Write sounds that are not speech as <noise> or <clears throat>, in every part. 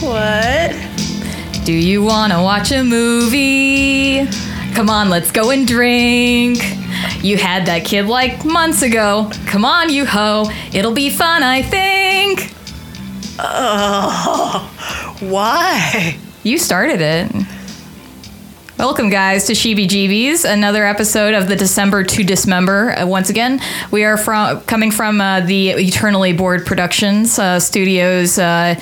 What? do you want to watch a movie? Come on, let's go and drink. You had that kid like months ago. Come on, you ho. It'll be fun, I think. Oh, <laughs> Why? You started it. Welcome, guys, to Sheeby Jeebies, another episode of the December to Dismember. Uh, once again, we are from coming from uh, the Eternally Bored Productions uh, Studios uh,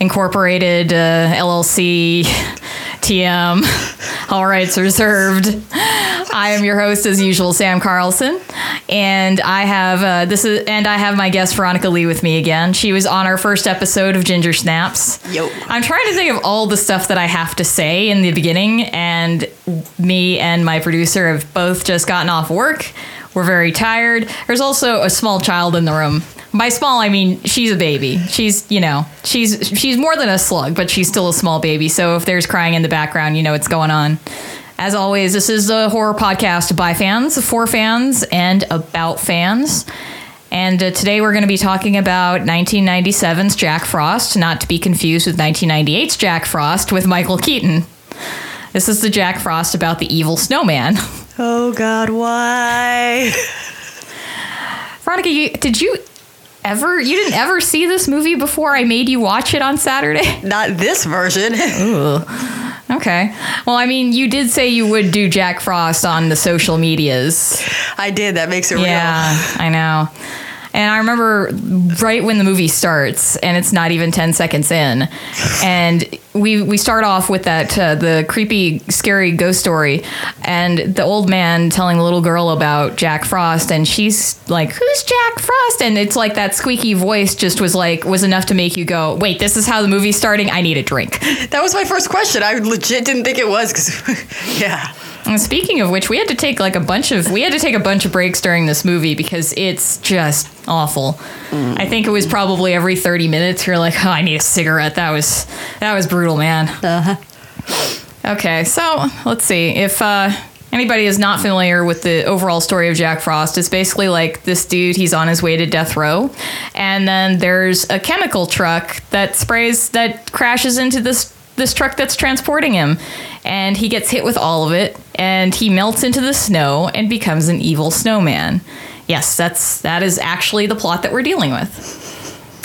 Incorporated uh, LLC <laughs> TM. <laughs> All rights reserved. I am your host, as usual, Sam Carlson, and I have uh, this is and I have my guest Veronica Lee with me again. She was on our first episode of Ginger Snaps. Yo. I'm trying to think of all the stuff that I have to say in the beginning, and me and my producer have both just gotten off work. We're very tired. There's also a small child in the room. By small, I mean she's a baby. She's, you know, she's she's more than a slug, but she's still a small baby. So if there's crying in the background, you know what's going on. As always, this is a horror podcast by fans, for fans, and about fans. And uh, today we're going to be talking about 1997's Jack Frost, not to be confused with 1998's Jack Frost with Michael Keaton. This is the Jack Frost about the evil snowman. <laughs> Oh God, why? Veronica, you, did you ever, you didn't ever see this movie before I made you watch it on Saturday? Not this version. Okay. Well, I mean, you did say you would do Jack Frost on the social medias. I did. That makes it real. Yeah, I know. And I remember right when the movie starts, and it's not even ten seconds in, and we we start off with that uh, the creepy, scary ghost story, and the old man telling the little girl about Jack Frost, and she's like, "Who's Jack Frost?" And it's like that squeaky voice just was like was enough to make you go, "Wait, this is how the movie's starting. I need a drink." That was my first question. I legit didn't think it was because, <laughs> yeah. And speaking of which, we had to take like a bunch of we had to take a bunch of breaks during this movie because it's just awful. I think it was probably every 30 minutes you're like, "Oh, I need a cigarette." That was that was brutal, man. Uh-huh. Okay, so let's see. If uh anybody is not familiar with the overall story of Jack Frost, it's basically like this dude, he's on his way to death row, and then there's a chemical truck that sprays that crashes into this this truck that's transporting him and he gets hit with all of it and he melts into the snow and becomes an evil snowman. Yes, that's that is actually the plot that we're dealing with.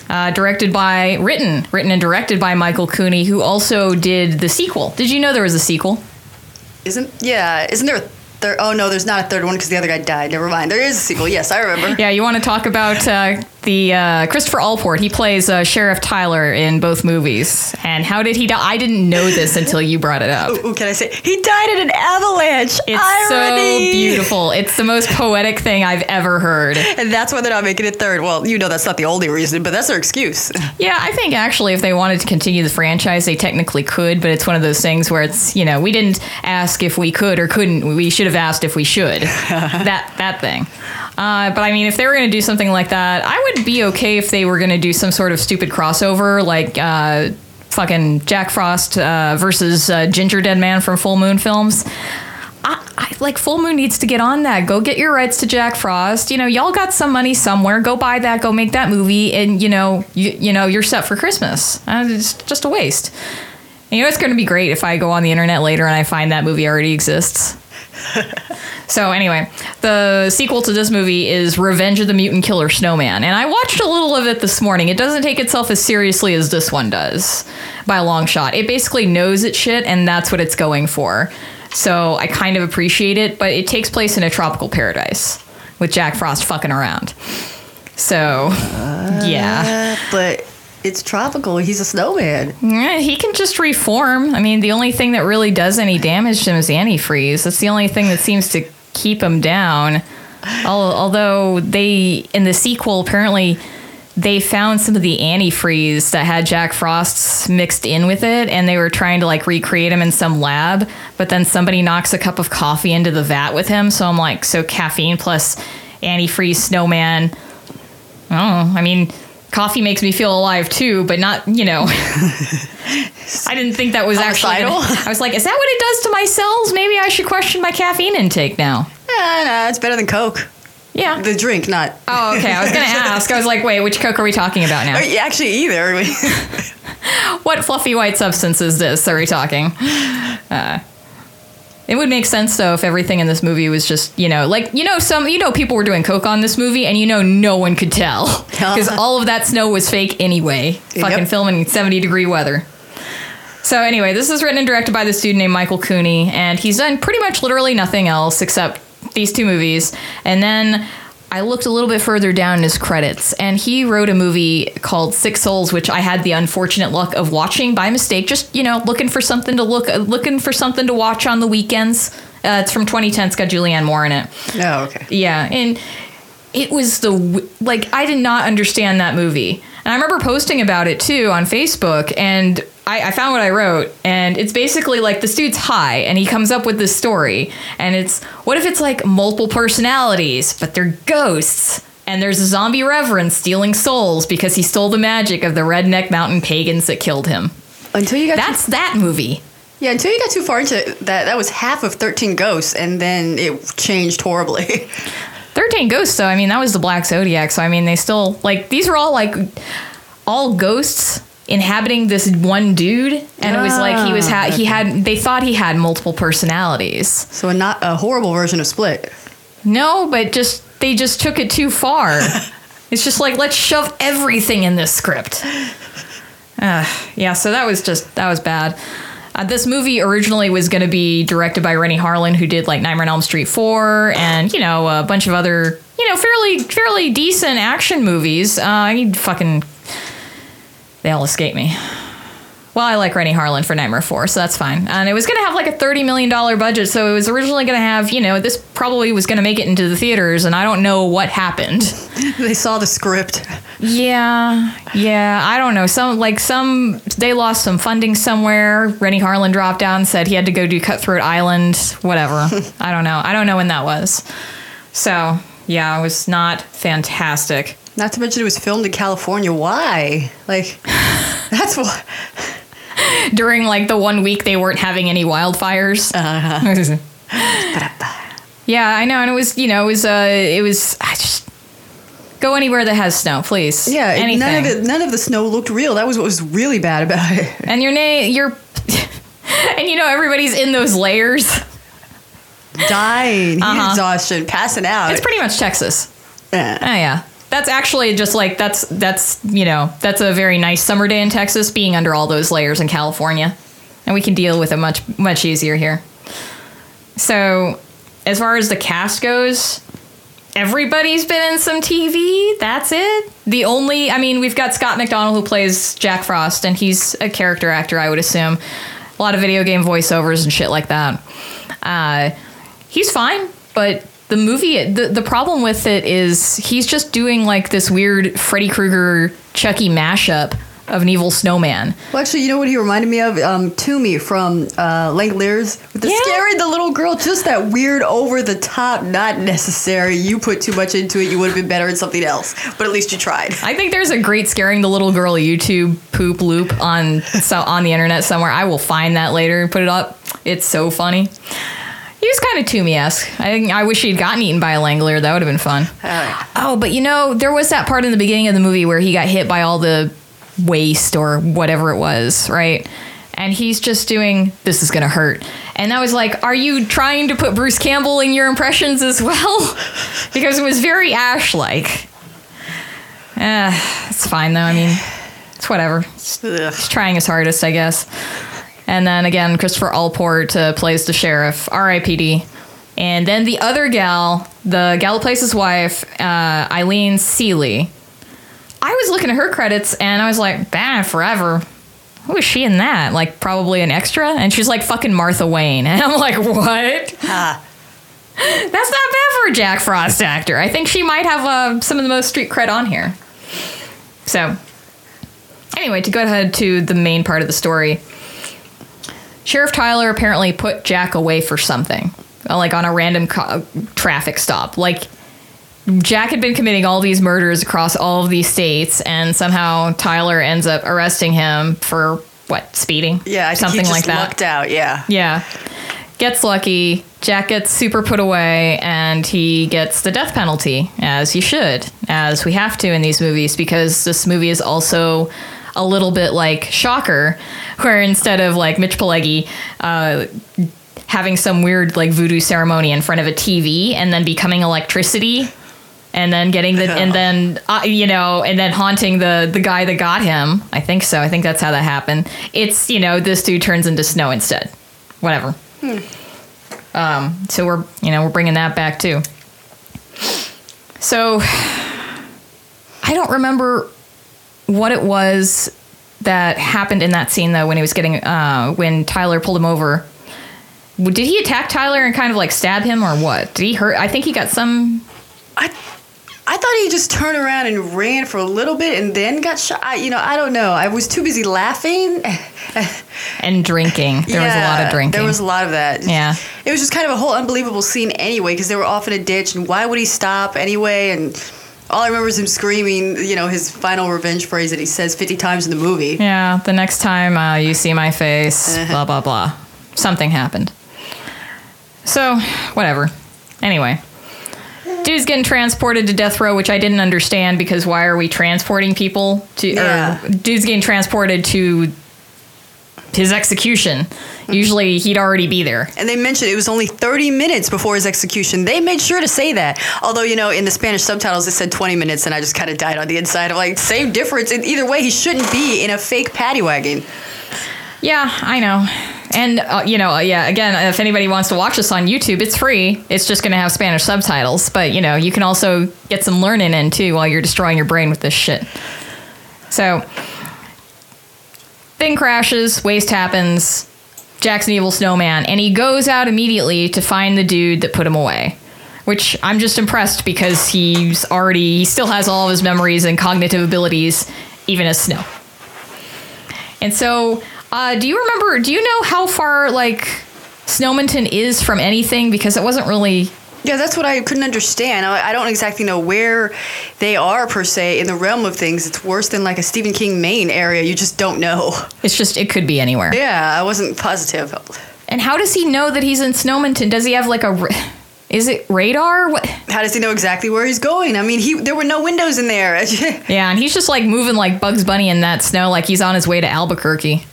Uh, directed by, written, written and directed by Michael Cooney, who also did the sequel. Did you know there was a sequel? Isn't yeah? Isn't there a third? Oh no, there's not a third one because the other guy died. Never mind. There is a sequel. Yes, I remember. Yeah, you want to talk about uh, the uh, Christopher Allport? He plays uh, Sheriff Tyler in both movies. And how did he die? I didn't know this until you brought it up. Ooh, can I say he died in an avalanche? It's Irony! so beautiful. It's the most poetic thing I've ever heard. And that's why they're not making it third. Well, you know that's not the only reason, but that's their excuse. Yeah, I think actually if they wanted to continue the franchise, they technically could, but it's one of those things where it's, you know, we didn't ask if we could or couldn't. We should have asked if we should. <laughs> that that thing. Uh, but I mean, if they were going to do something like that, I would be okay if they were going to do some sort of stupid crossover, like uh, fucking Jack Frost uh, versus uh, Gingerdead Man from Full Moon Films. I, I, like Full Moon needs to get on that. Go get your rights to Jack Frost. You know, y'all got some money somewhere. Go buy that. Go make that movie, and you know, you, you know, you're set for Christmas. Uh, it's just a waste. You know, it's going to be great if I go on the internet later and I find that movie already exists. So anyway, the sequel to this movie is Revenge of the Mutant Killer Snowman, and I watched a little of it this morning. It doesn't take itself as seriously as this one does, by a long shot. It basically knows its shit, and that's what it's going for. So I kind of appreciate it, but it takes place in a tropical paradise with Jack Frost fucking around. So, yeah. Uh, but it's tropical. He's a snowman. Yeah, he can just reform. I mean, the only thing that really does any damage to him is antifreeze. That's the only thing that seems to keep him down. Although they, in the sequel, apparently they found some of the antifreeze that had Jack Frost's mixed in with it, and they were trying to like recreate him in some lab. But then somebody knocks a cup of coffee into the vat with him. So I'm like, so caffeine plus antifreeze snowman. Oh, I mean, coffee makes me feel alive too, but not, you know. <laughs> I didn't think that was actually. Gonna- <laughs> I was like, is that what it does to my cells? Maybe I should question my caffeine intake now. Yeah, no, it's better than Coke. Yeah. The drink, not. Oh, okay. I was going <laughs> to ask. I was like, wait, which Coke are we talking about now? Actually, either. What fluffy white substance is this? Are we talking? Uh, it would make sense though if everything in this movie was just you know like you know some you know people were doing coke on this movie and you know no one could tell <laughs> <laughs> because all of that snow was fake anyway. Fucking filming in seventy degree weather. So anyway, this is written and directed by this dude named Michael Cooney, and he's done pretty much literally nothing else except these two movies. And then I looked a little bit further down in his credits, and he wrote a movie called Six Souls, which I had the unfortunate luck of watching by mistake. Just you know, looking for something to look, looking for something to watch on the weekends. Uh, it's from 2010. It's got Julianne Moore in it. oh, okay. Yeah, and it was the like I did not understand that movie, and I remember posting about it too on Facebook, and I, I found what I wrote, and it's basically like this dude's high, and he comes up with this story, and it's what if it's like multiple personalities, but they're ghosts. And there's a zombie reverend stealing souls because he stole the magic of the redneck mountain pagans that killed him. Until you got That's that movie. yeah, until you got too far into that, that was half of Thirteen Ghosts, and then it changed horribly. <laughs> 13 ghosts though i mean that was the black zodiac so i mean they still like these were all like all ghosts inhabiting this one dude and it was like he was ha- he had they thought he had multiple personalities. So a not a horrible version of Split. no but just they just took it too far. <laughs> It's just like let's shove everything in this script. <laughs> Uh, yeah so that was just that was bad uh, this movie originally was going to be directed by Renny Harlin, who did like Nightmare on Elm Street 4 and, you know, a bunch of other, you know, fairly fairly decent action movies. Uh, need fucking. They all escape me. Well, I like Renny Harlin for Nightmare 4, so that's fine. And it was going to have like a $30 million budget, so it was originally going to have, you know, this probably was going to make it into the theaters, and I don't know what happened. <laughs> They saw the script. Yeah, yeah. I don't know. Some like some they lost some funding somewhere. Renny Harlin dropped out and said he had to go do Cutthroat Island. Whatever. <laughs> I don't know. I don't know when that was. So yeah, it was not fantastic. Not to mention it was filmed in California. Why? Like, <laughs> that's why. <laughs> During like the one week they weren't having any wildfires. Uh-huh. <laughs> yeah, I know, and it was you know it was uh it was I just go anywhere that has snow, please. Yeah, anything. none of the none of the snow looked real. That was what was really bad about it. and your name, your, <laughs> and you know everybody's in those layers. Dying, Uh-huh. exhaustion, passing out. It's pretty much Texas. Eh. Oh yeah. That's actually just like that's that's you know that's a very nice summer day in Texas being under all those layers in California, and we can deal with it much much easier here. So, as far as the cast goes, everybody's been in some TV. That's it. The only I mean we've got Scott MacDonald who plays Jack Frost, and he's a character actor I would assume. A lot of video game voiceovers and shit like that. Uh, he's fine, but the movie the, the problem with it is he's just doing like this weird Freddy Krueger Chucky mashup of an evil snowman. Well, actually, you know what he reminded me of? Um, Toomy from uh, Langoliers with the Yeah. scaring the little girl. Just that weird, over the top, not necessary. You put too much into it. You would have been better at something else. But at least you tried. I think there's a great scaring the little girl YouTube poop loop on so on the internet somewhere. I will find that later and put it up. It's so funny. He was kind of Toomy esque. I I wish he'd gotten eaten by a Langolier. That would have been fun. Alright. Oh, but you know, there was that part in the beginning of the movie where he got hit by all the waste or whatever it was, right? And he's just doing, this is going to hurt. And I was like, are you trying to put Bruce Campbell in your impressions as well? <laughs> because it was very Ash like. Eh, it's fine though. I mean, it's whatever. Ugh. He's trying his hardest, I guess. And then again, Christopher Allport uh, plays the sheriff, R.I.P.D. And then the other gal, the gal who plays his wife, uh, Eileen Seeley. I was looking at her credits and I was like, bah, Forever. Who is she in that? Like, probably an extra? And she's like fucking Martha Wayne. <laughs> And I'm like, what? Ah. <laughs> That's not bad for a Jack Frost actor. I think she might have uh, some of the most street cred on here. So, anyway, to go ahead to the main part of the story, Sheriff Tyler apparently put Jack away for something, uh, like on a random co- traffic stop. Like, Jack had been committing all these murders across all of these states, and somehow Tyler ends up arresting him for what speeding? Yeah, I think something he just like that. lucked out. Yeah. Yeah. gets lucky. Jack gets super put away, and he gets the death penalty, as he should, as we have to in these movies, because this movie is also a little bit like Shocker, where instead of like Mitch Pileggi uh, having some weird like voodoo ceremony in front of a TV and then becoming electricity and then getting the and then uh, you know and then haunting the the guy that got him. I think so. I think that's how that happened. It's you know this dude turns into snow instead. Whatever. Um so we're you know we're bringing that back too. So i don't remember what it was that happened in that scene though when he was getting uh when tyler pulled him over did he attack tyler and kind of like stab him or what did he hurt i think he got some I I thought he just turned around and ran for a little bit and then got shot. I, you know, I don't know. I was too busy laughing. <laughs> and drinking. There was a lot of drinking. There was a lot of that. Yeah. It was just kind of a whole unbelievable scene anyway because they were off in a ditch and why would he stop anyway? And all I remember is him screaming, you know, his final revenge phrase that he says 50 times in the movie. yeah, the next time uh, you see my face, blah, blah, blah. Something happened. So, whatever. Anyway. Dude's getting transported to death row, which I didn't understand because why are we transporting people to? Yeah. Dude's getting transported to his execution. <laughs> Usually he'd already be there. And they mentioned it was only 30 minutes before his execution. They made sure to say that. Although, you know, in the Spanish subtitles it said 20 minutes and I just kind of died on the inside. I'm like, same difference. And either way, he shouldn't be in a fake paddy wagon. Yeah, I know. And, uh, you know, uh, yeah, again, if anybody wants to watch this on YouTube, it's free. It's just going to have Spanish subtitles. But, you know, you can also get some learning in too while you're destroying your brain with this shit. So, thing crashes, waste happens, Jack's an evil snowman, and he goes out immediately to find the dude that put him away. Which I'm just impressed because he's already, he still has all of his memories and cognitive abilities, even as snow. And so, uh, do you remember? Do you know how far like Snowmonton is from anything? Because it wasn't really. Yeah, that's what I couldn't understand. I, I don't exactly know where they are per se in the realm of things. It's worse than like a Stephen King Maine area. You just don't know. It's just it could be anywhere. Yeah, I wasn't positive. And how does he know that he's in Snowmonton? Does he have like a? Is it radar? What? How does he know exactly where he's going? I mean, he there were no windows in there. <laughs> Yeah, and he's just like moving like Bugs Bunny in that snow, like he's on his way to Albuquerque.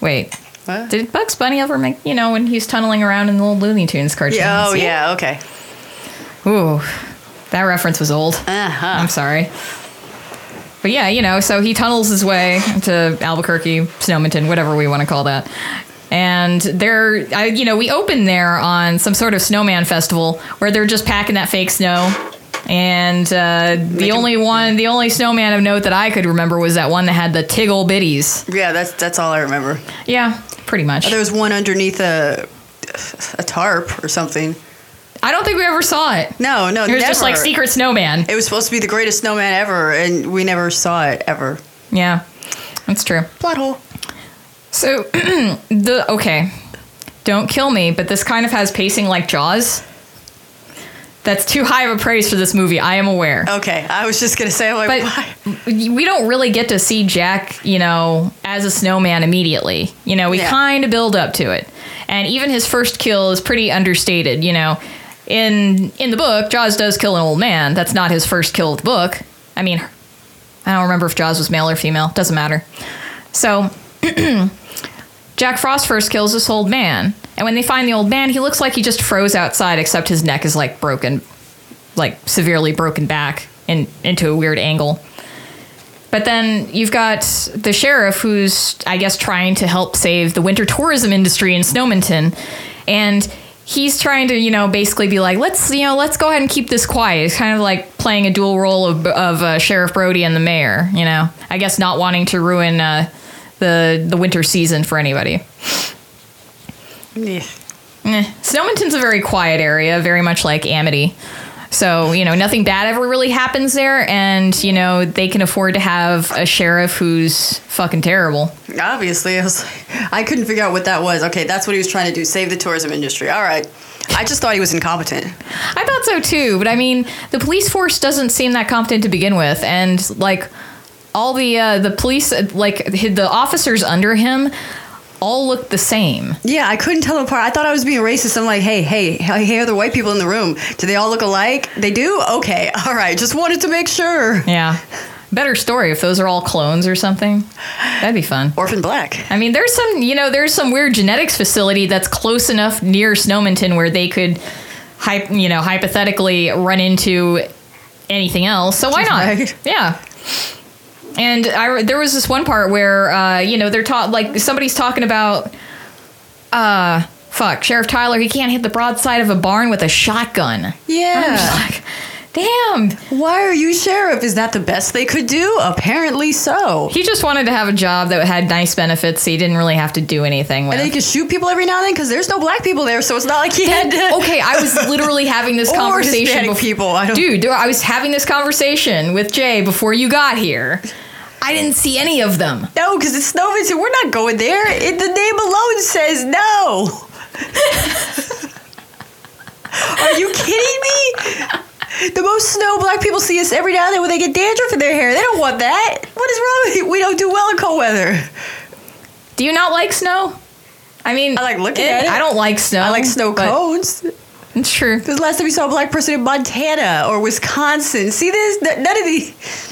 Wait, What? did Bugs Bunny ever make? You know, when he's tunneling around in the old Looney Tunes cartoons? Yeah, oh yeah, okay. Ooh, that reference was old. Uh-huh. I'm sorry. But yeah, you know, so he tunnels his way to Albuquerque, Snowmonton, whatever we want to call that. And they're, I, you know, we open there on some sort of snowman festival where they're just packing that fake snow. And uh, the only one, the only snowman of note that I could remember was that one that had the tiggle bitties. Yeah, that's that's all I remember. Yeah, pretty much. There was one underneath a a tarp or something. I don't think we ever saw it. No, no, It was just like secret snowman. It was supposed to be the greatest snowman ever, and we never saw it ever. Yeah, that's true. Plot hole. So <clears throat> the okay, don't kill me, but this kind of has pacing like Jaws. That's too high of a praise for this movie. I am aware, Okay, I was just gonna say, I'm like, why? but we don't really get to see Jack, you know, as a snowman immediately. You know, we Yeah. kind of build up to it, and even his first kill is pretty understated. You know, in in the book, Jaws does kill an old man. That's not his first kill of the book. I mean, I don't remember if Jaws was male or female. Doesn't matter. So <clears throat> Jack Frost first kills this old man. And when they find the old man, he looks like he just froze outside, except his neck is like broken, like severely broken back in, into a weird angle. But then you've got the sheriff who's, I guess, trying to help save the winter tourism industry in Snowmonton. And he's trying to, you know, basically be like, let's, you know, let's go ahead and keep this quiet. It's kind of like playing a dual role of, of uh, Sheriff Brody and the mayor, you know? I guess not wanting to ruin uh, the, the winter season for anybody. Yeah. Eh. Snowmonton's a very quiet area, very much like Amity. So, you know, nothing bad ever really happens there, and, you know, they can afford to have a sheriff who's fucking terrible. Obviously, I was, I couldn't figure out what that was. Okay, that's what he was trying to do: save the tourism industry. All right. I just thought he was incompetent. I thought so too, but I mean, the police force doesn't seem that competent to begin with, and like all the uh, the police, like the officers under him, all looked the same. Yeah, I couldn't tell them apart. I thought I was being racist. I'm like, hey, hey, hey, hey, other white people in the room. Do they all look alike? They do? Okay, <laughs> all right. Just wanted to make sure. Yeah. Better story if those are all clones or something. That'd be fun. Orphan Black. I mean, there's some, you know, there's some weird genetics facility that's close enough near Snowmonton where they could, you know, hypothetically run into anything else. So why not? Right. Yeah. And I, there was this one part where, uh, you know, they're taught like somebody's talking about, uh, fuck, Sheriff Tyler. He can't hit the broadside of a barn with a shotgun. I'm Yeah. just like, damn. Why are you sheriff? Is that the best they could do? Apparently so. He just wanted to have a job that had nice benefits. So he didn't really have to do anything with. And they could shoot people every now and then because there's no black people there, so it's not like he had to. <laughs> okay, I was literally having this <laughs> conversation. Bef- people. I don't- Dude, I was having this conversation with Jay before you got here. I didn't see any of them. No, because it's Snowmonton. We're not going there. It, the name alone says no. <laughs> Are you kidding me? The most snow black people see us every now and then when they get dandruff in their hair. They don't want that. What is wrong with you? We don't do well in cold weather. Do you not like snow? I mean, I like looking eh, at it. I don't like snow. I like snow cones. It's true. Because last time we saw a black person in Montana or Wisconsin. See this? None of these.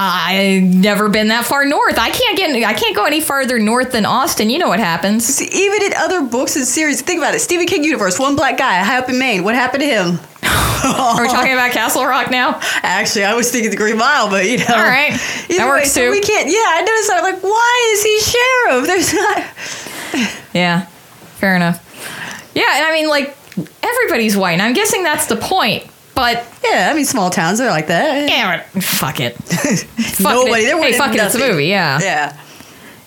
I've never been that far north. I can't get. I can't go any farther north than Austin. You know what happens? See, even in other books and series, think about it. Stephen King universe, one black guy high up in Maine. What happened to him? <laughs> Are we talking about Castle Rock now? Actually, I was thinking the Green Mile, but you know. All right. That way, works so too. We can't. Yeah, I noticed that. I'm like, why is he sheriff? There's not. <laughs> Yeah, fair enough. Yeah, and I mean, like everybody's white. And I'm guessing that's the point. But Yeah, I mean, small towns they're like that. yeah, fuck it. <laughs> Fuck Nobody. it. They're Hey, fuck it. It's a movie. Yeah. Yeah.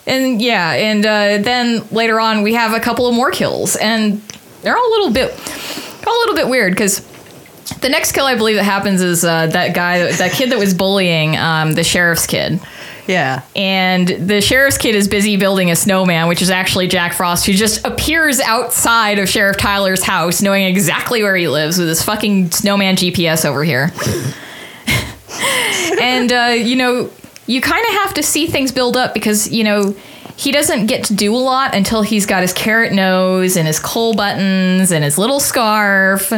And yeah, and uh, then later on we have a couple of more kills, and they're all a little bit, all a little bit weird because the next kill I believe that happens is uh, that guy, that kid that was bullying um, the sheriff's kid. Yeah. and the sheriff's kid is busy building a snowman, which is actually Jack Frost, who just appears outside of Sheriff Tyler's house, knowing exactly where he lives with his fucking snowman GPS over here. <laughs> and uh, you know, you kind of have to see things build up because you know he doesn't get to do a lot until he's got his carrot nose and his coal buttons and his little scarf.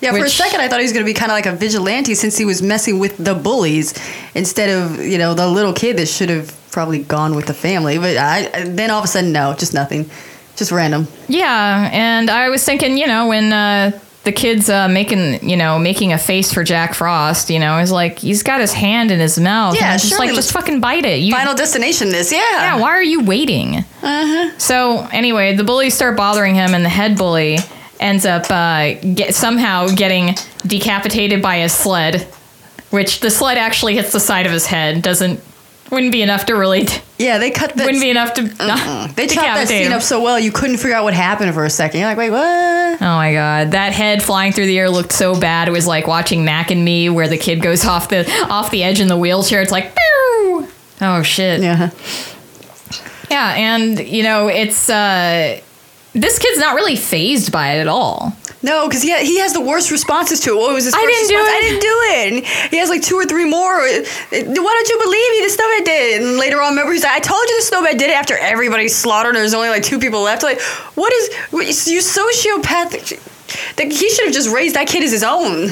Yeah, for a second I thought he was going to be kind of like a vigilante since he was messing with the bullies instead of, you know, the little kid that should have probably gone with the family. But I then all of a sudden, no, just nothing. Just random. Yeah, and I was thinking, you know, when uh, the kid's uh, making, you know, making a face for Jack Frost, you know, he's like, he's got his hand in his mouth. Yeah, just like, just fucking bite it. You, Final destination this, yeah. yeah, why are you waiting? Uh-huh. So anyway, the bullies start bothering him, and the head bully ends up uh, get, somehow getting decapitated by a sled, which the sled actually hits the side of his head. Doesn't wouldn't be enough to really Yeah, they cut that. wouldn't be enough to They chopped that decapitate scene him. up so well you couldn't figure out what happened for a second. You're like, wait, what? Oh my god, that head flying through the air looked so bad. It was like watching Mac and Me, where the kid goes <laughs> off the off the edge in the wheelchair. It's like, Pew! oh shit. Yeah. Yeah, and you know, it's uh, this kid's not really phased by it at all. No, because he, ha- he has the worst responses to it. What was his I didn't do response? it. I didn't do it. And he has like two or three more. Why don't you believe me? The snowman did. And later on, remember, he's like, I told you the snowman did it after everybody's slaughtered. There's only like two people left. Like, what is, what, you sociopathic. That he should have just raised that kid as his own.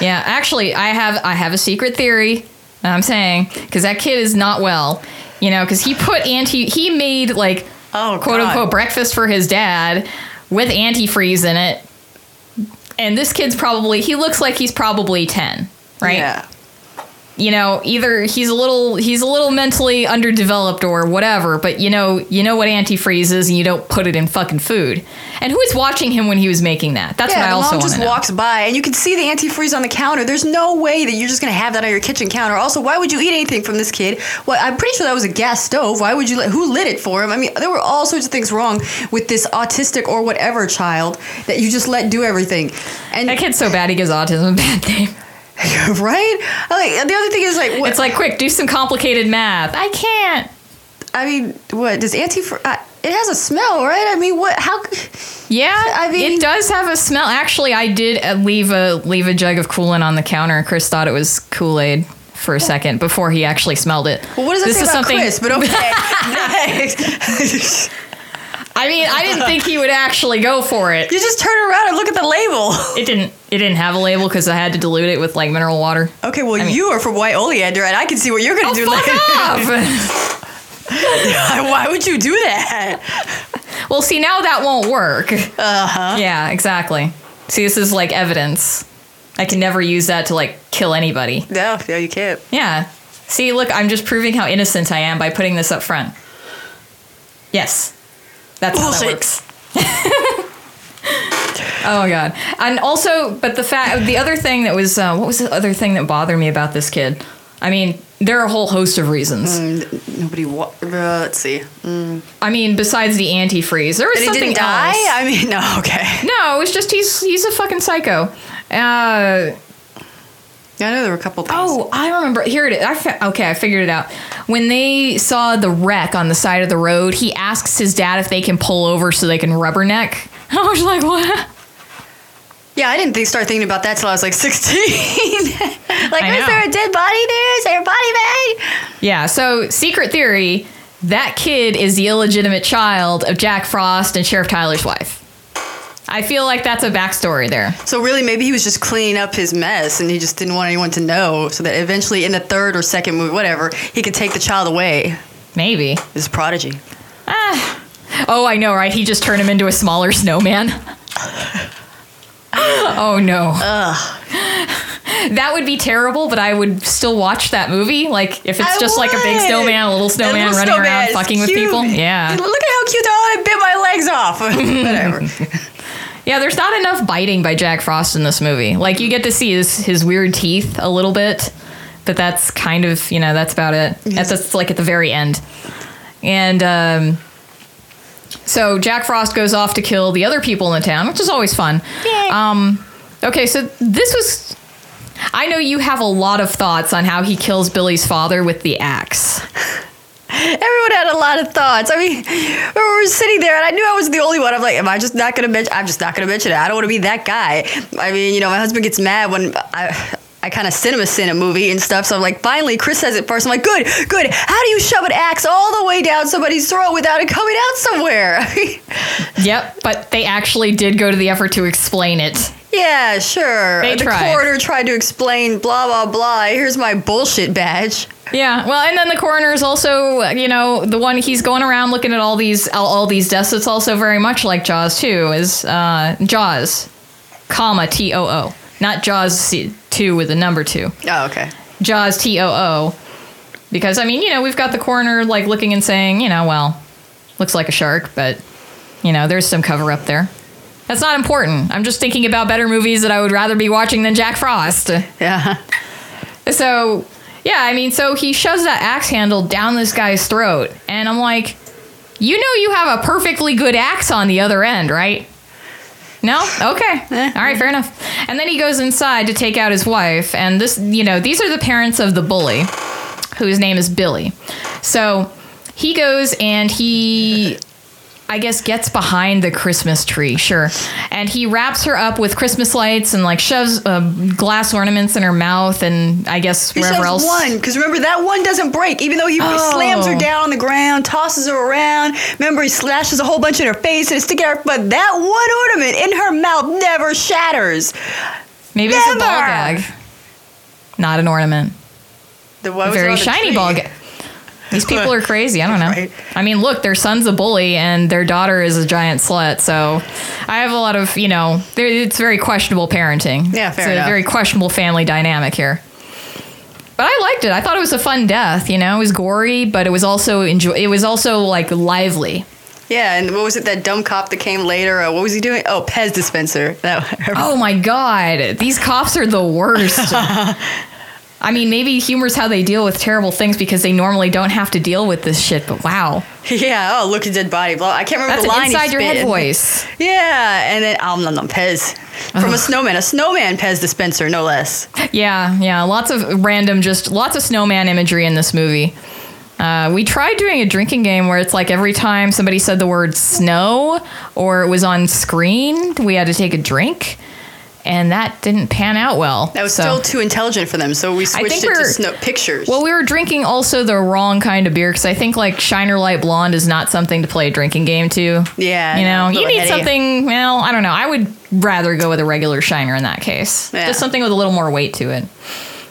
Yeah, actually, I have I have a secret theory. I'm saying because that kid is not well. You know, because he put anti he made like Oh, quote God. unquote breakfast for his dad with antifreeze in it. And this kid's probably he looks like he's probably 10, right? Yeah. You know, either he's a little he's a little mentally underdeveloped or whatever, but you know, you know what antifreeze is and you don't put it in fucking food. And who was watching him when he was making that? That's Yeah, what I also mom just to know. walks by, and you can see the antifreeze on the counter. There's no way that you're just gonna have that on your kitchen counter. Also, why would you eat anything from this kid? Well, I'm pretty sure that was a gas stove. Why would you? Let, who lit it for him? I mean, there were all sorts of things wrong with this autistic or whatever child that you just let do everything. And That kid's so bad he gives autism a bad name. <laughs> right? Like the other thing is like, what, It's like, quick, do some complicated math. I can't. I mean, what does antifreeze? Uh, it has a smell, right? I mean, what? How? Yeah, I mean- it does have a smell. Actually, I did uh, leave a leave a jug of Coolant on the counter. Chris thought it was Kool Aid for a second before he actually smelled it. Well, what does this say is about something, Chris? But <laughs> okay. <laughs> I mean, I didn't think he would actually go for it. You just turn around and look at the label. It didn't. It didn't have a label because I had to dilute it with like mineral water. Okay, well, mean- you are from White Oleander, and I can see what you're going to do Fuck later. off! <laughs> <laughs> Why would you do that? well, see, now that won't work. Uh huh. Yeah, exactly. See, this is like evidence. I can never use that to like kill anybody. No, no, you can't. Yeah. See, look, I'm just proving how innocent I am by putting this up front. Yes. That's how that works. <laughs> oh my god. And also, but the fact, the other thing that was, uh, what was the other thing that bothered me about this kid? I mean, there are a whole host of reasons. Mm, Nobody. Wa- uh, let's see. I mean, besides the antifreeze, there was he something didn't die? else. I mean, <laughs> no. Okay. No, it was just he's he's a fucking psycho. Uh, I know there were a couple things. Oh, I remember. Here it is. I fi- okay, I figured it out. When they saw the wreck on the side of the road, he asks his dad if they can pull over so they can rubberneck. <laughs> I was like, what? Yeah, I didn't think, start thinking about that till I was like <laughs> 16. <laughs> like, is there a dead body there? Is there a body bag? Yeah. So, secret theory: that kid is the illegitimate child of Jack Frost and Sheriff Tyler's wife. I feel like that's a backstory there. So really, maybe he was just cleaning up his mess, and he just didn't want anyone to know, so that eventually, in the third or second movie, whatever, he could take the child away. Maybe. this prodigy. Ah. Oh, I know, right? He just turned him into a smaller snowman. <laughs> oh no. That would be terrible, but I would still watch that movie. Like if it's I just like a big snowman, a little snowman little running snowman around fucking with people. Yeah. Look at how cute they are. I bit my legs off. <laughs> whatever. <laughs> Yeah, there's not enough biting by Jack Frost in this movie. Like you get to see his his weird teeth a little bit, but that's kind of, you know, that's about it. That's just like at the very end. And um so Jack Frost goes off to kill the other people in the town, which is always fun. Um, okay, so this was. I know you have a lot of thoughts on how he kills Billy's father with the axe. <laughs> Everyone had a lot of thoughts. I mean, we were sitting there, and I knew I was the only one. I'm like, am I just not gonna mention? I'm just not gonna mention it. I don't want to be that guy. I mean, you know, my husband gets mad when I. I kind of cinema sin a movie and stuff, so I'm like, finally, Chris says it first. I'm like, good, good. How do you shove an axe all the way down somebody's throat without it coming out somewhere? <laughs> Yep, but they actually did go to the effort to explain it. Yeah, sure. They the tried. coroner tried to explain, blah blah blah. Here's my bullshit badge. Yeah, well, and then the coroner is also, you know, the one he's going around looking at all these all, all these deaths. It's also very much like Jaws too. Is uh, Jaws, comma T O O, not Jaws C- two with the number two. Oh, okay. Jaws T O O, because I mean, you know, we've got the coroner like looking and saying, you know, well, looks like a shark, but you know, there's some cover up there. That's not important. I'm just thinking about better movies that I would rather be watching than Jack Frost. Yeah. So, yeah, I mean, so he shoves that axe handle down this guy's throat, and I'm like, you know, you have a perfectly good axe on the other end, right? No? Okay. <laughs> Eh. All right, fair enough. And then he goes inside to take out his wife, and this, you know, these are the parents of the bully, whose name is Billy. So he goes and he. I guess gets behind the Christmas tree, sure, and he wraps her up with Christmas lights and like shoves uh, glass ornaments in her mouth and I guess He wherever else. one because remember that one doesn't break, even though he Oh. slams her down on the ground, tosses her around. Remember he slashes a whole bunch in her face and it's sticking out. But that one ornament in her mouth never shatters. Maybe it's a ball gag, not an ornament. The A was very shiny ball gag. These people are crazy. I don't know. Right. I mean, look, their son's a bully and their daughter is a giant slut. So I have a lot of, you know, it's very questionable parenting. Yeah, fair It's a very questionable family dynamic here. But I liked it. I thought it was a fun death. You know, it was gory, but it was also enjoy. It was also like lively. Yeah, and what was it? That dumb cop that came later. Uh, what was he doing? Oh, Pez dispenser. That. Oh my god, these cops are the worst. <laughs> I mean, maybe humor's how they deal with terrible things because they normally don't have to deal with this shit. But wow, <laughs> yeah. Oh, look at dead body. Blah. I can't remember that's the line. inside your head voice. <laughs> Yeah, and then um, nom nom Pez from a snowman, a snowman Pez dispenser, no less. Yeah, yeah, lots of random, just lots of snowman imagery in this movie. Uh, we tried doing a drinking game where it's like every time somebody said the word snow or it was on screen, we had to take a drink. And that didn't pan out well. That was So- still too intelligent for them, so we switched it to snow pictures. Well, we were drinking also the wrong kind of beer because I think like Shiner Light Blonde is not something to play a drinking game to. Yeah, you know, know, you need heady. something. Well, I don't know. I would rather go with a regular Shiner in that case. Yeah. Just something with a little more weight to it.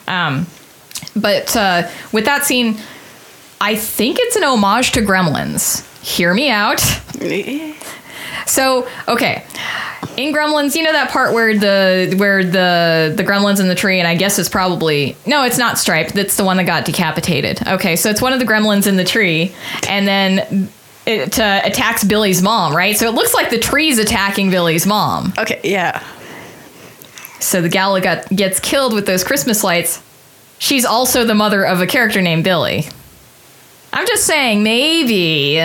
Um, but uh, with that scene, I think it's an homage to Gremlins. Hear me out. So, okay. In Gremlins, you know that part where the where the the gremlins in the tree, and I guess it's probably no, it's not Stripe. That's the one that got decapitated. Okay, so it's one of the gremlins in the tree, and then it uh, attacks Billy's mom. Right, so it looks like the tree's attacking Billy's mom. Okay, yeah. So the gal got gets killed with those Christmas lights. She's also the mother of a character named Billy. I'm just saying, maybe,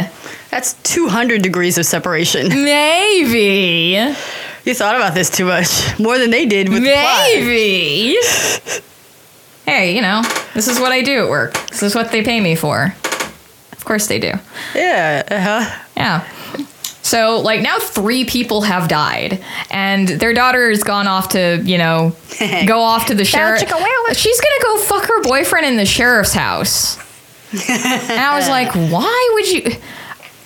That's 200 degrees of separation. <laughs> maybe. You thought about this too much. More than they did with. Maybe. hey, you know, this is what I do at work. This is what they pay me for. Of course they do. Yeah, uh-huh. Yeah. So, like, now three people have died, and their daughter has gone off to, you know, <laughs> go off to the sheriff. chicka wow wow. She's gonna go fuck her boyfriend in the sheriff's house. <laughs> and I was like, why would you?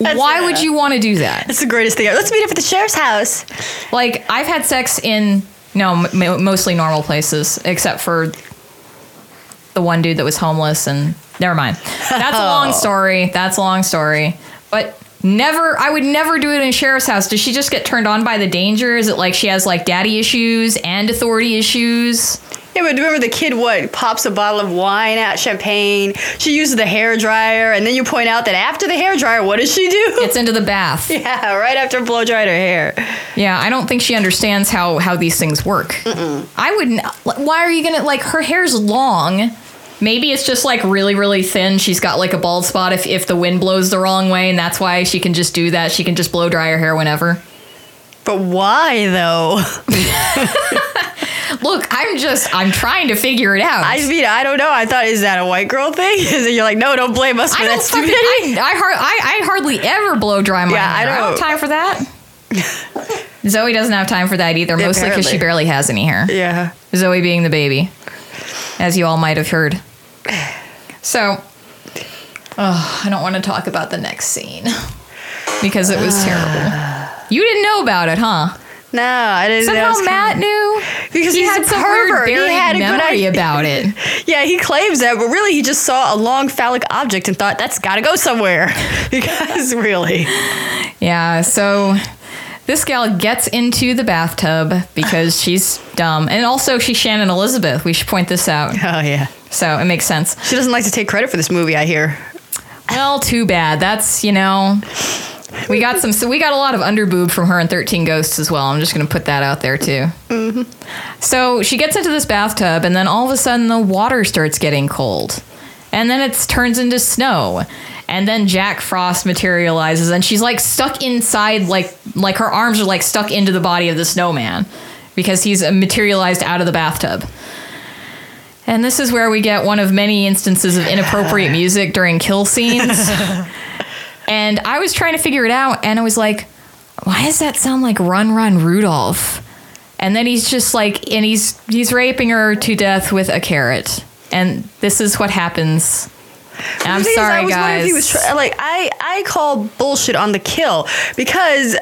Why uh, would you want to do that? That's the greatest thing ever. Let's meet up at the sheriff's house. Like I've had sex in no m- m- mostly normal places except for the one dude that was homeless and never mind. That's a long <laughs> story. That's a long story. But never I would never do it in a sheriff's house. Does she just get turned on by the danger? Is it like she has like daddy issues and authority issues? Yeah, but remember the kid what pops a bottle of wine out, champagne. She uses the hair dryer, and then you point out that after the hair dryer, what does she do? Gets into the bath. <laughs> yeah, right after blow dried her hair. Yeah, I don't think she understands how how these things work. I wouldn't. Why are you gonna like her hair's long? Maybe it's just like really really thin. She's got like a bald spot if if the wind blows the wrong way, and that's why she can just do that. She can just blow dry her hair whenever. But why though? <laughs> Look, I'm just I'm trying to figure it out. I mean, I don't know. I thought is that a white girl thing? <laughs> Is it you're like, no, don't blame us for I that stupidity. I, I, har- I, I hardly ever blow dry my Yeah, hair. I don't have don't- time for that. <laughs> Zoe doesn't have time for that either, mostly because she barely has any hair. yeah. Zoe being the baby, as you all might have heard. So, oh, I don't want to talk about the next scene because it was <sighs> terrible. You didn't know about it, huh? No, I didn't. that Somehow Matt knew Because he had a some pervert. weird He had a good idea. about it. <laughs> Yeah, he claims that, but really he just saw a long phallic object and thought that's got to go somewhere. <laughs> because really, Yeah, so this gal gets into the bathtub because <laughs> she's dumb, and also she's Shannon Elizabeth. We should point this out, oh yeah, so it makes sense. she doesn't like to take credit for this movie. I hear. Well, too bad. That's you know, we got some. So we got a lot of underboob from her in Thirteen Ghosts as well. I'm just gonna put that out there too. Mm-hmm. So she gets into this bathtub, and then all of a sudden the water starts getting cold, and then it turns into snow. And then Jack Frost materializes, and she's like stuck inside, like like her arms are like stuck into the body of the snowman, because he's materialized out of the bathtub. And this is where we get one of many instances of inappropriate <laughs> music during kill scenes. <laughs> and I was trying to figure it out, and I was like, why does that sound like Run Run Rudolph? And then he's just like, and he's he's raping her to death with a carrot. And this is what happens. And I'm sorry, I was wondering guys. if he was like I I call bullshit on the kill because.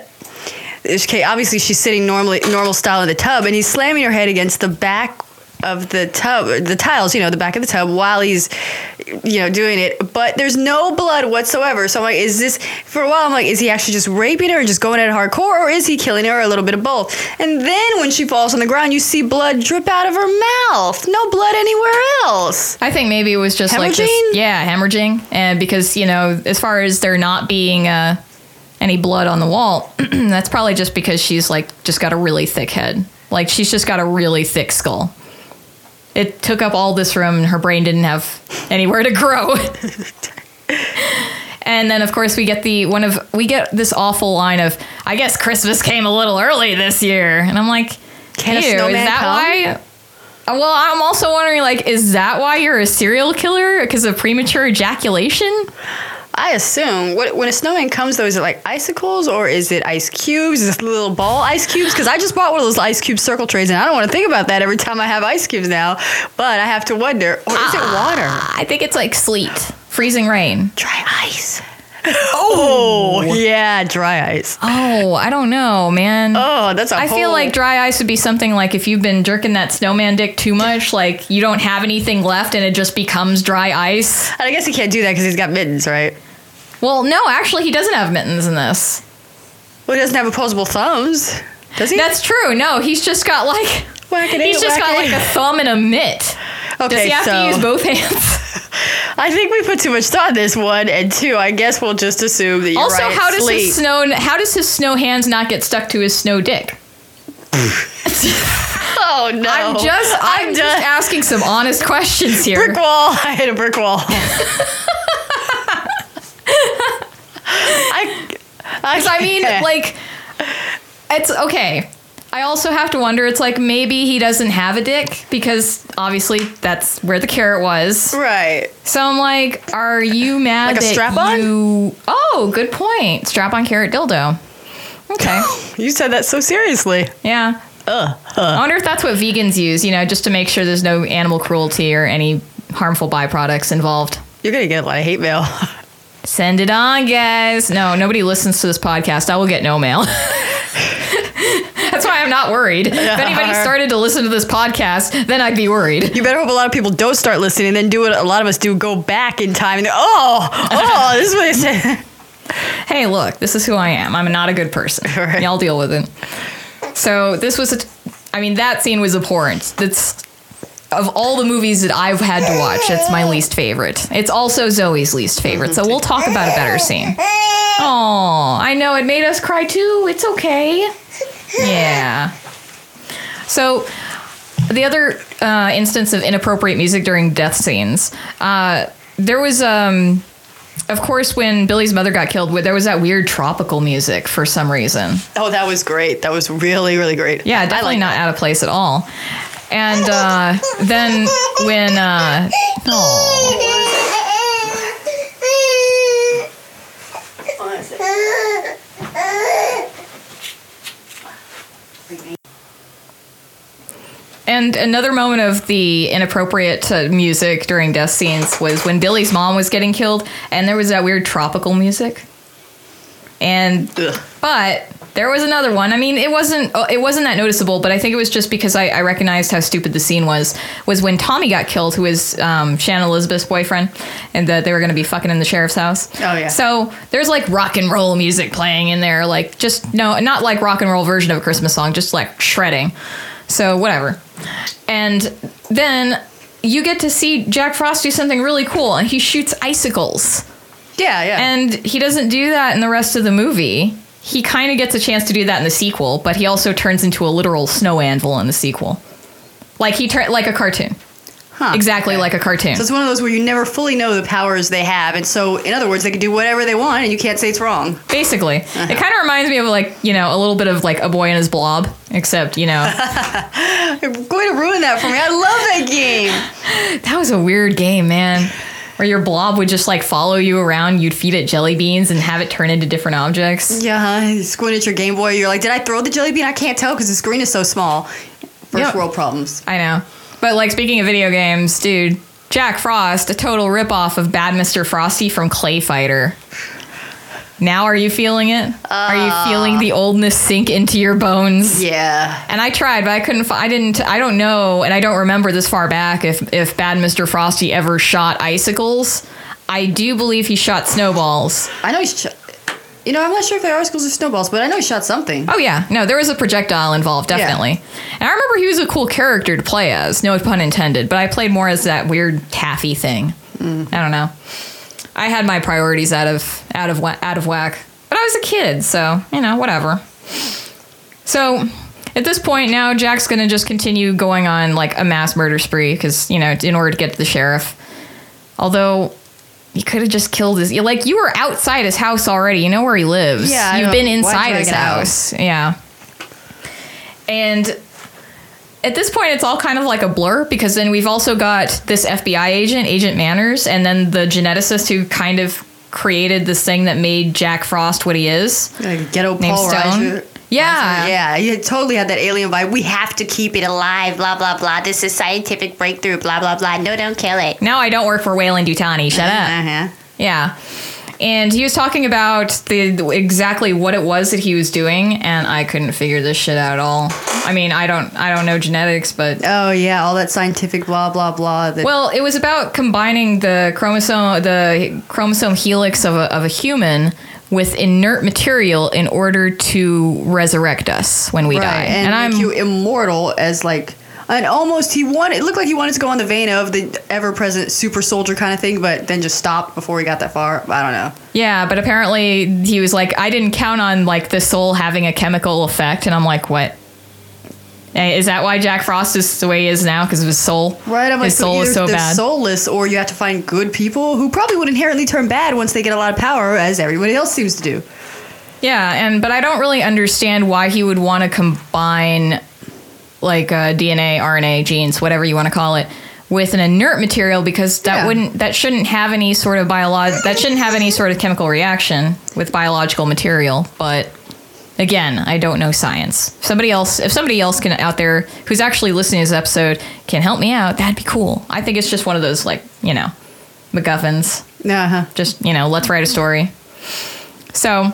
Okay, obviously she's sitting normally normal style in the tub, and he's slamming her head against the back of the tub, the tiles, you know, the back of the tub while he's, you know, doing it. But there's no blood whatsoever. So I'm like, is this for a while? I'm like, is he actually just raping her and just going at it hardcore, or is he killing her? Or a little bit of both. And then when she falls on the ground, you see blood drip out of her mouth. No blood anywhere else. I think maybe it was just like this, yeah, hemorrhaging, and because you know, as far as there not being uh, any blood on the wall, <clears throat> that's probably just because she's like just got a really thick head, like she's just got a really thick skull. It took up all this room, and her brain didn't have anywhere to grow. <laughs> and then, of course, we get the one of we get this awful line of, "I guess Christmas came a little early this year," and I'm like, Can a "Ew, is that come? why?" Well, I'm also wondering, like, is that why you're a serial killer? Because of premature ejaculation? I assume what, when a snowman comes though, is it like icicles or is it ice cubes? Is it little ball ice cubes? Because I just bought one of those ice cube circle trays, and I don't want to think about that every time I have ice cubes now. But I have to wonder, or is it water? Ah, I think it's like sleet, freezing rain. Dry ice. Oh, oh, yeah, dry ice. Oh, I don't know, man. Oh, that's a I feel like dry ice would be something like if you've been jerking that snowman dick too much, like you don't have anything left and it just becomes dry ice. And I guess he can't do that because he's got mittens, right? Well, no, actually, he doesn't have mittens in this. Well, he doesn't have opposable thumbs, does he? That's true. No, he's just got like Whack-a-dee, he's just got like whack-a-dee. thumb and a mitt. Okay, Does he have so to use both hands? <laughs> I think we put too much thought in this one, and two, I guess we'll just assume that also, right. how does Sleep. his snow how does his snow hands not get stuck to his snow dick? <laughs> Oh no! I'm just I'm, just asking some honest questions here. brick wall. <laughs> I hit a brick wall. I, I, I mean, like, it's okay. I also have to wonder. It's like maybe he doesn't have a dick because obviously that's where the carrot was. right. So I'm like, are you mad Like a that strap-on? you? Oh, good point. Strap on carrot dildo. Okay, <laughs> You said that so seriously. yeah. Ugh. I wonder if that's what vegans use. You know, just to make sure there's no animal cruelty or any harmful byproducts involved. You're gonna get a lot of hate mail. <laughs> Send it on, guys. No, nobody listens to this podcast. I will get no mail. <laughs> That's why I'm not worried. <laughs> If anybody started to listen to this podcast, then I'd be worried. You better hope a lot of people don't start listening, and then do what a lot of us do: go back in time and oh, oh, this is what they said. <laughs> Hey, look, this is who I am. I'm not a good person. Right. Y'all deal with it. So this was, a t- I mean, that scene was abhorrent. That's of all the movies that I've had to watch, it's my least favorite. It's also Zoe's least favorite. So we'll talk about a better scene. Oh, I know it made us cry too. It's okay. Yeah. So the other uh, instance of inappropriate music during death scenes, uh, there was, um, of course, when Billy's mother got killed, there was that weird tropical music for some reason. Oh, that was great. That was really, really great. Yeah, definitely not out of place at all. And uh, then when, uh, And another moment of the inappropriate uh, music during death scenes was when Billy's mom was getting killed, and there was that weird tropical music. And Ugh. but there was another one. I mean, it wasn't oh, it wasn't that noticeable, but I think it was just because I, I recognized how stupid the scene was. Was when Tommy got killed, who was um, Shannon Elizabeth's boyfriend, and that they were going to be fucking in the sheriff's house. Oh, yeah. So there's like rock and roll music playing in there, like just no, not like rock and roll version of a Christmas song, just like shredding. So whatever. And then you get to see Jack Frost do something really cool, and he shoots icicles. Yeah, yeah. And he doesn't do that in the rest of the movie. He kind of gets a chance to do that in the sequel, but he also turns into a literal snow anvil in the sequel. Like he turn like a cartoon. Huh. Exactly like a cartoon. So it's one of those where you never fully know the powers they have, and so in other words, they can do whatever they want, and you can't say it's wrong. Basically. It uh-huh. kind of reminds me of like, you know, a little bit of like a boy and his blob, except, you know, <laughs> You're going to ruin that for me. I love that game. <laughs> that was a weird game, man. Where your blob would just like follow you around, you'd feed it jelly beans and have it turn into different objects. Yeah, huh? Squint at your Game Boy. You're like, did I throw the jelly bean? I can't tell because the screen is so small. First Yep. world problems. I know. But like speaking of video games, dude, Jack Frost, a total ripoff of Bad Mr. Frosty from ClayFighter. Now are you feeling it? are you feeling the oldness sink into your bones? Yeah. And I tried, but I couldn't. I didn't. I don't know, and I don't remember this far back if if Bad Mr. Frosty ever shot icicles. I do believe he shot snowballs. I know he's. You know, I'm not sure if they're icicles or snowballs, but I know he shot something. Oh yeah, no, there was a projectile involved, Yeah. definitely. And I remember he was a cool character to play as, no pun intended. But I played more as that weird taffy thing. Mm. I don't know. I had my priorities out of out of out of whack, but I was a kid, so you know, whatever. So at this point now, Jack's gonna just continue going on like a mass murder spree because you know, in order to get to the sheriff. Although. You could have just killed his. Like you were outside his house already. You know where he lives. Yeah, you've been inside his it out? house. Yeah. And at this point, it's all kind of like a blur because then we've also got this FBI agent, Agent Manners, and then the geneticist who kind of created this thing that made Jack Frost what he is. Like ghetto Paul Stone? Yeah. Yeah, he totally had that alien vibe. We have to keep it alive. alive, blah blah blah. This is scientific breakthrough, blah blah blah. No, don't kill it. Now I don't work for Weyland-Yutani. Shut up. Uh-huh. Yeah. And he was talking about the exactly what it was that he was doing, and I couldn't figure this shit out at all. I mean, I don't, I don't know genetics, but Oh yeah, all that scientific blah blah blah. That, well, it was about combining the chromosome, the chromosome helix of a, of a human with inert material in order to resurrect us when we right, die. and, I'm make you immortal as like. And almost he wanted. It looked like he wanted to go on the vein of the ever-present super soldier kind of thing, but then just stopped before he got that far. I don't know. Yeah, but apparently he was like, I didn't count on like the soul having a chemical effect, and I'm like, what? Eh, that why Jack Frost is the way he is now? Because of his soul? Right, I'm like, his soul either is so bad. soulless, or you have to find good people who probably would inherently turn bad once they get a lot of power, as everybody else seems to do. yeah, and but I don't really understand why he would want to combine like uh, DNA, RNA, genes, whatever you want to call it, with an inert material because that Yeah. wouldn't that shouldn't have any sort of biolog that shouldn't have any sort of chemical reaction with biological material, but. Again, I don't know science. Somebody else, if somebody else can out there who's actually listening to this episode can help me out, that'd be cool. I think it's just one of those like you know, MacGuffins. Uh-huh. Just you know, let's write a story. So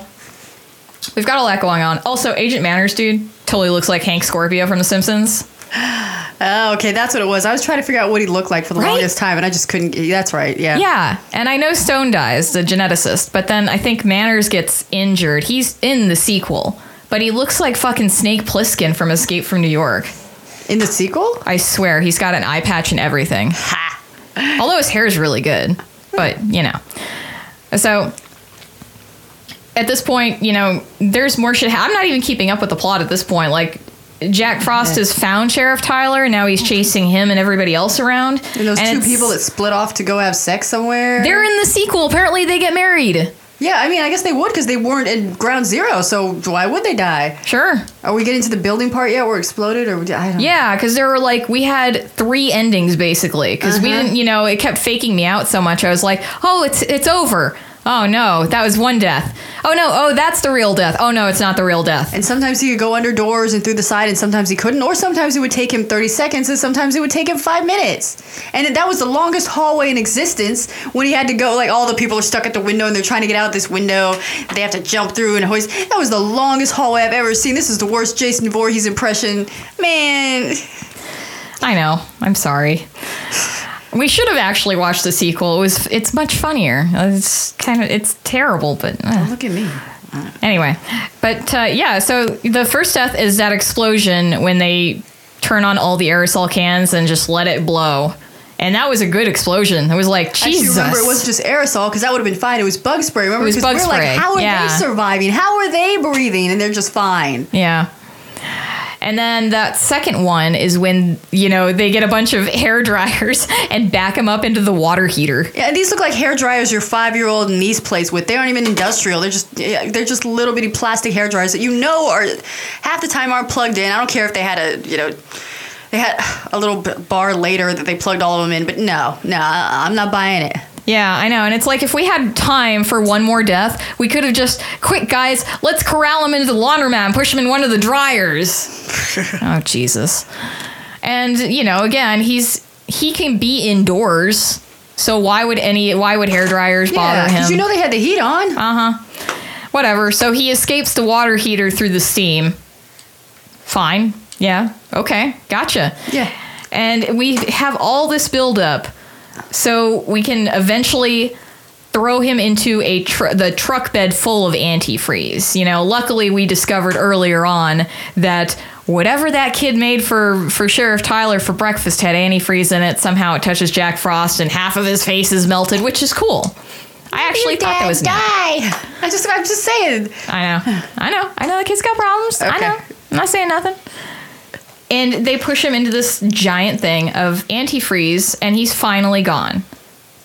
we've got a lot going on. Also, Agent Manners, dude, totally looks like Hank Scorpio from The Simpsons. <gasps> Oh, okay, that's what it was. I was trying to figure out what he looked like for the Right? longest time, and I just couldn't. get That's right. Yeah. Yeah, and I know Stone dies, the geneticist, but then I think Manners gets injured. He's in the sequel, but he looks like fucking Snake Plissken from Escape from New York. In the sequel. I swear, he's got an eye patch and everything. Although his hair is really good, but you know. So at this point, you know, there's more shit. I'm not even keeping up with the plot at this point. Like Jack Frost has found Sheriff Tyler, and now he's chasing him and everybody else around. And those two people that split off to go have sex somewhere. they're in the sequel. Apparently, they get married. yeah, I mean, I guess they would because they weren't in Ground Zero. So why would they die? Sure. Are we getting to the building part yet? Where it exploded, or I don't. Yeah, because there were like we had three endings basically because we Uh-huh. didn't, you know, it kept faking me out so much. I was like, oh, it's it's over. Oh no, that was one death. Oh no, oh that's the real death. Oh no, it's not the real death. And sometimes he could go under doors and through the side, and sometimes he couldn't. Or sometimes it would take him 30 seconds, and sometimes it would take him five minutes. And that was the longest hallway in existence when he had to go. Like all the people are stuck at the window and they're trying to get out this window. They have to jump through and hoist. That was the longest hallway I've ever seen. This is the worst Jason Voorhees impression. Man, I know. I'm sorry. We should have actually watched the sequel. It was it's much funnier. It's kind of it's terrible, but uh. look at me. anyway. But uh, yeah, so the first death is that explosion when they turn on all the aerosol cans and just let it blow. And that was a good explosion. It was like Jesus. Actually, remember it wasn't just aerosol because that would have been fine. It was bug spray. Remember, It was bug we're spray, like, how are yeah. they surviving? How are they breathing? And they're just fine. Yeah. And then that second one is when, you know, they get a bunch of <laughs> hair dryers and back them up into the water heater. Yeah, these look like hair dryers your five-year-old niece plays with. They aren't even industrial. They're just they're just little bitty plastic hair dryers that you know are half the time aren't plugged in. I don't care if they had a you know they had a little bar later that they plugged all of them in, but no, no, I'm not buying it. Yeah, I know. And it's like if we had time for one more death, we could have just, quick, guys, let's corral him into the laundromat and push him in one of the dryers. <laughs> oh, Jesus. And, you know, again, he's, he can be indoors. So why would any, why would hair dryers bother Yeah, him? because you know they had the heat on. Uh-huh. Whatever. So he escapes the water heater through the steam. Fine. Yeah. Okay. Gotcha. Yeah. And we have all this buildup so we can eventually throw him into a tr- the truck bed full of antifreeze. You know, luckily we discovered earlier on that whatever that kid made for for Sheriff Tyler for breakfast had antifreeze in it. Somehow it touches Jack Frost and half of his face is melted, which is cool. I actually thought that was neat. die. I just I'm just saying. I know. I know. I know the kid's got problems. I know. I'm not saying nothing. And they push him into this giant thing of antifreeze, and he's finally gone.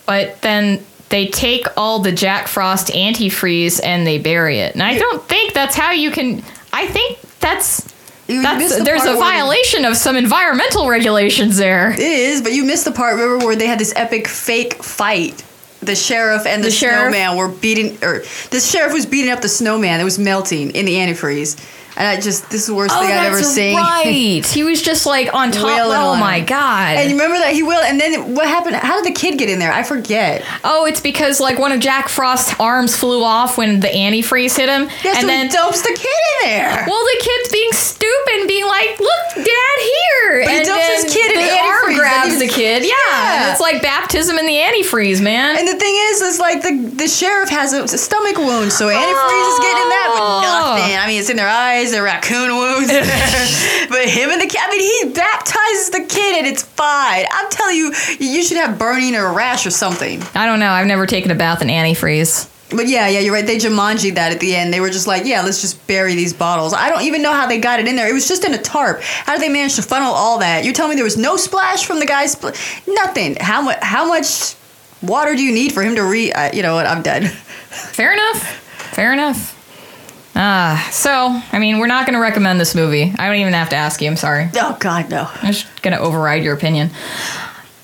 But then they take all the Jack Frost antifreeze and they bury it. And I don't think that's how you can. I think that's. That's, the there's a violation of some environmental regulations there. It is, but you missed the part. Remember where they had this epic fake fight the sheriff and the, The sheriff? snowman were beating, or the sheriff was beating up the snowman that was melting in the antifreeze. And I just, this is the worst Oh, thing I've ever seen. right. <laughs> He was just like on top. Wailing Oh on my him. god. And you remember that he will, and then what happened? How did the kid get in there? I forget. oh, it's because like one of Jack Frost's arms flew off when the antifreeze hit him, Yeah, and so then he dumps the kid in there. Well, the kid's being stupid, and being like, "Look, Dad, here!" But he and dumps then his kid in the arm antifreeze, grabs the kid. Yeah. Yeah. it's like baptism in the antifreeze, man. And the thing is, is like the the sheriff has a, a stomach wound, so antifreeze is getting in that Oh. with nothing. I mean, it's in their eyes, their raccoon wounds. <laughs> but him and the kid, I mean, he baptizes the kid and it's fine. I'm telling you, you should have burning or a rash or something. I don't know. I've never taken a bath in antifreeze. But yeah, yeah, you're right. They Jumanji that at the end. They were just like, yeah, let's just bury these bottles. I don't even know how they got it in there. It was just in a tarp. How did they manage to funnel all that? You're telling me there was no splash from the guy's spl- nothing. How much? How much water do you need for him to re? Uh, you know what? I'm dead. <laughs> Fair enough. Fair enough. Ah, so I mean, we're not going to recommend this movie. I don't even have to ask you. I'm sorry. Oh God, no. I'm just going to override your opinion.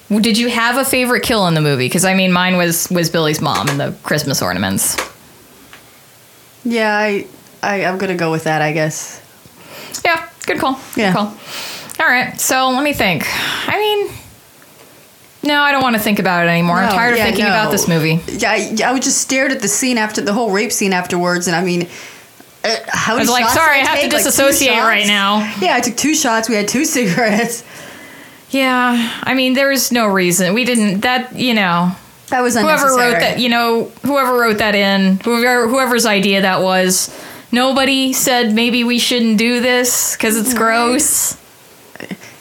Did you have a favorite kill in the movie? Because I mean, mine was was Billy's mom and the Christmas ornaments. Yeah, I, I, I'm gonna go with that. I guess. Yeah, good call. Good Yeah. call. All right, so let me think. I mean, no, I don't want to think about it anymore. I'm No, tired of yeah, thinking no. about this movie. Yeah, I, I was just stared at the scene after the whole rape scene afterwards, and I mean, uh, how I was like, sorry, I have to take? Like, two disassociate shots? right now. Yeah, I took two shots. We had two <laughs> cigarettes. Yeah, I mean, there's no reason we didn't. That you know, That was whoever wrote that, you know, whoever wrote that in, whoever whoever's idea that was, nobody said maybe we shouldn't do this because it's gross.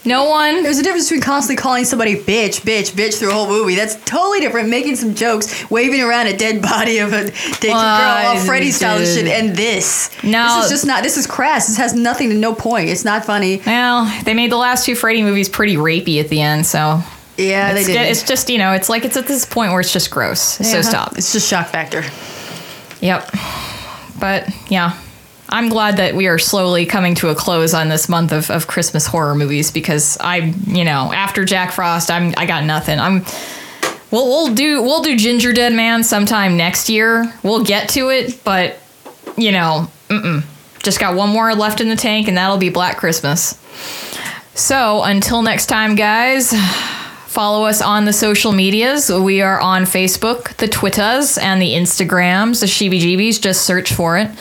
No one. There's a difference between constantly calling somebody bitch, bitch, bitch through a whole movie. That's totally different. Making some jokes, waving around a dead body of a dead girl, all Freddy style and shit, and this. No. This is just not, this is crass. This has nothing to no point. It's not funny. Well, they made the last two Freddy movies pretty rapey at the end, so Yeah, they it's, did. it's just you know, it's like it's at this point where it's just gross. So stop. It's just shock factor. Yep. But yeah, I'm glad that we are slowly coming to a close on this month of, of Christmas horror movies because I, you know, after Jack Frost, I'm I got nothing. I'm we'll we'll do we'll do Gingerdead Man sometime next year. We'll get to it, but you know, mm-mm. just got one more left in the tank, and that'll be Black Christmas. So until next time, guys. Follow us on the social medias. We are on Facebook, the Twitters, and the Instagrams, the Sheebie Jeebies. Just search for it.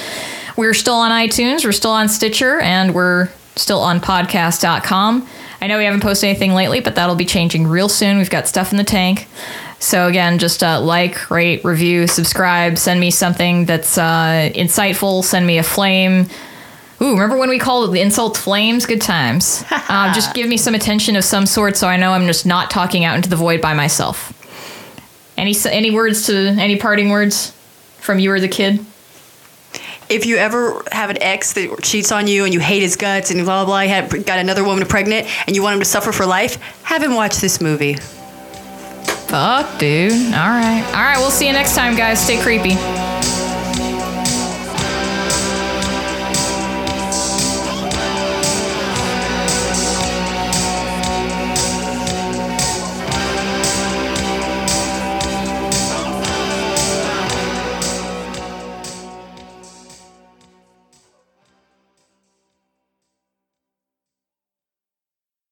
We're still on iTunes, we're still on Stitcher, and we're still on podcast.com. I know we haven't posted anything lately, but that'll be changing real soon. We've got stuff in the tank. So, again, just uh, like, rate, review, subscribe, send me something that's uh, insightful, send me a flame. Ooh, remember when we called it the insult flames? Good times. uh, <laughs> just give me some attention of some sort so I know I'm just not talking out into the void by myself. Any any words to any parting words from you or the kid? If you ever have an ex that cheats on you and you hate his guts and blah blah blah, got another woman pregnant and you want him to suffer for life, have him watch this movie. Fuck, dude. All right. All right, we'll see you next time, guys. Stay creepy.